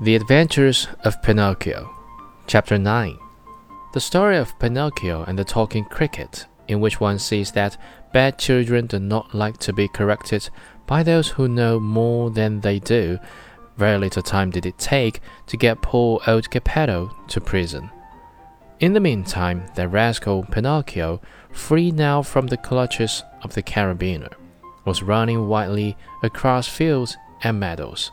The Adventures of Pinocchio, Chapter 9 The story of Pinocchio and the Talking Cricket, in which one sees that bad children do not like to be corrected by those who know more than they do. Very little time did it take to get poor old Geppetto to prison. In the meantime, the rascal Pinocchio, free now from the clutches of the carabineer, was running wildly across fields and meadows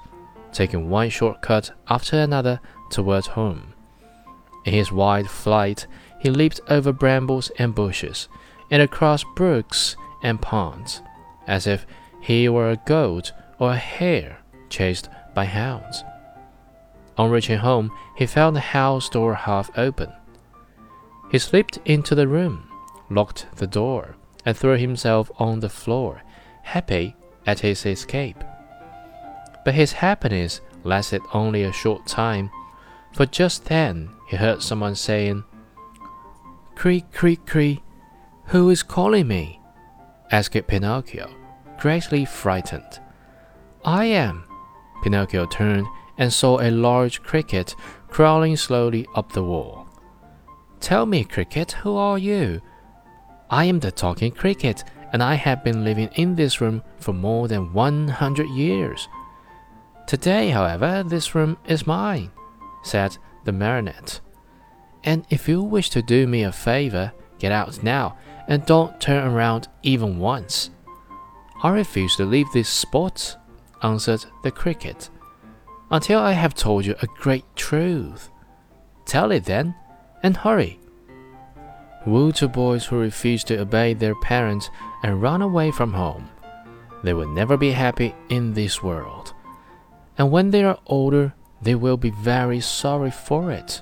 taking one shortcut after another toward home. In his wild flight, he leaped over brambles and bushes, and across brooks and ponds, as if he were a goat or a hare chased by hounds. On reaching home, he found the house door half open. He slipped into the room, locked the door, and threw himself on the floor, happy at his escape. But his happiness lasted only a short time, for just then he heard someone saying, Creak, creak, creak, who is calling me? asked Pinocchio, greatly frightened. I am. Pinocchio turned and saw a large cricket crawling slowly up the wall. Tell me, cricket, who are you? I am the talking cricket, and I have been living in this room for more than one hundred years. Today, however, this room is mine, said the marionette. And if you wish to do me a favor, get out now and don't turn around even once. I refuse to leave this spot, answered the cricket, until I have told you a great truth. Tell it then, and hurry. Woe to boys who refuse to obey their parents and run away from home. They will never be happy in this world and when they are older, they will be very sorry for it.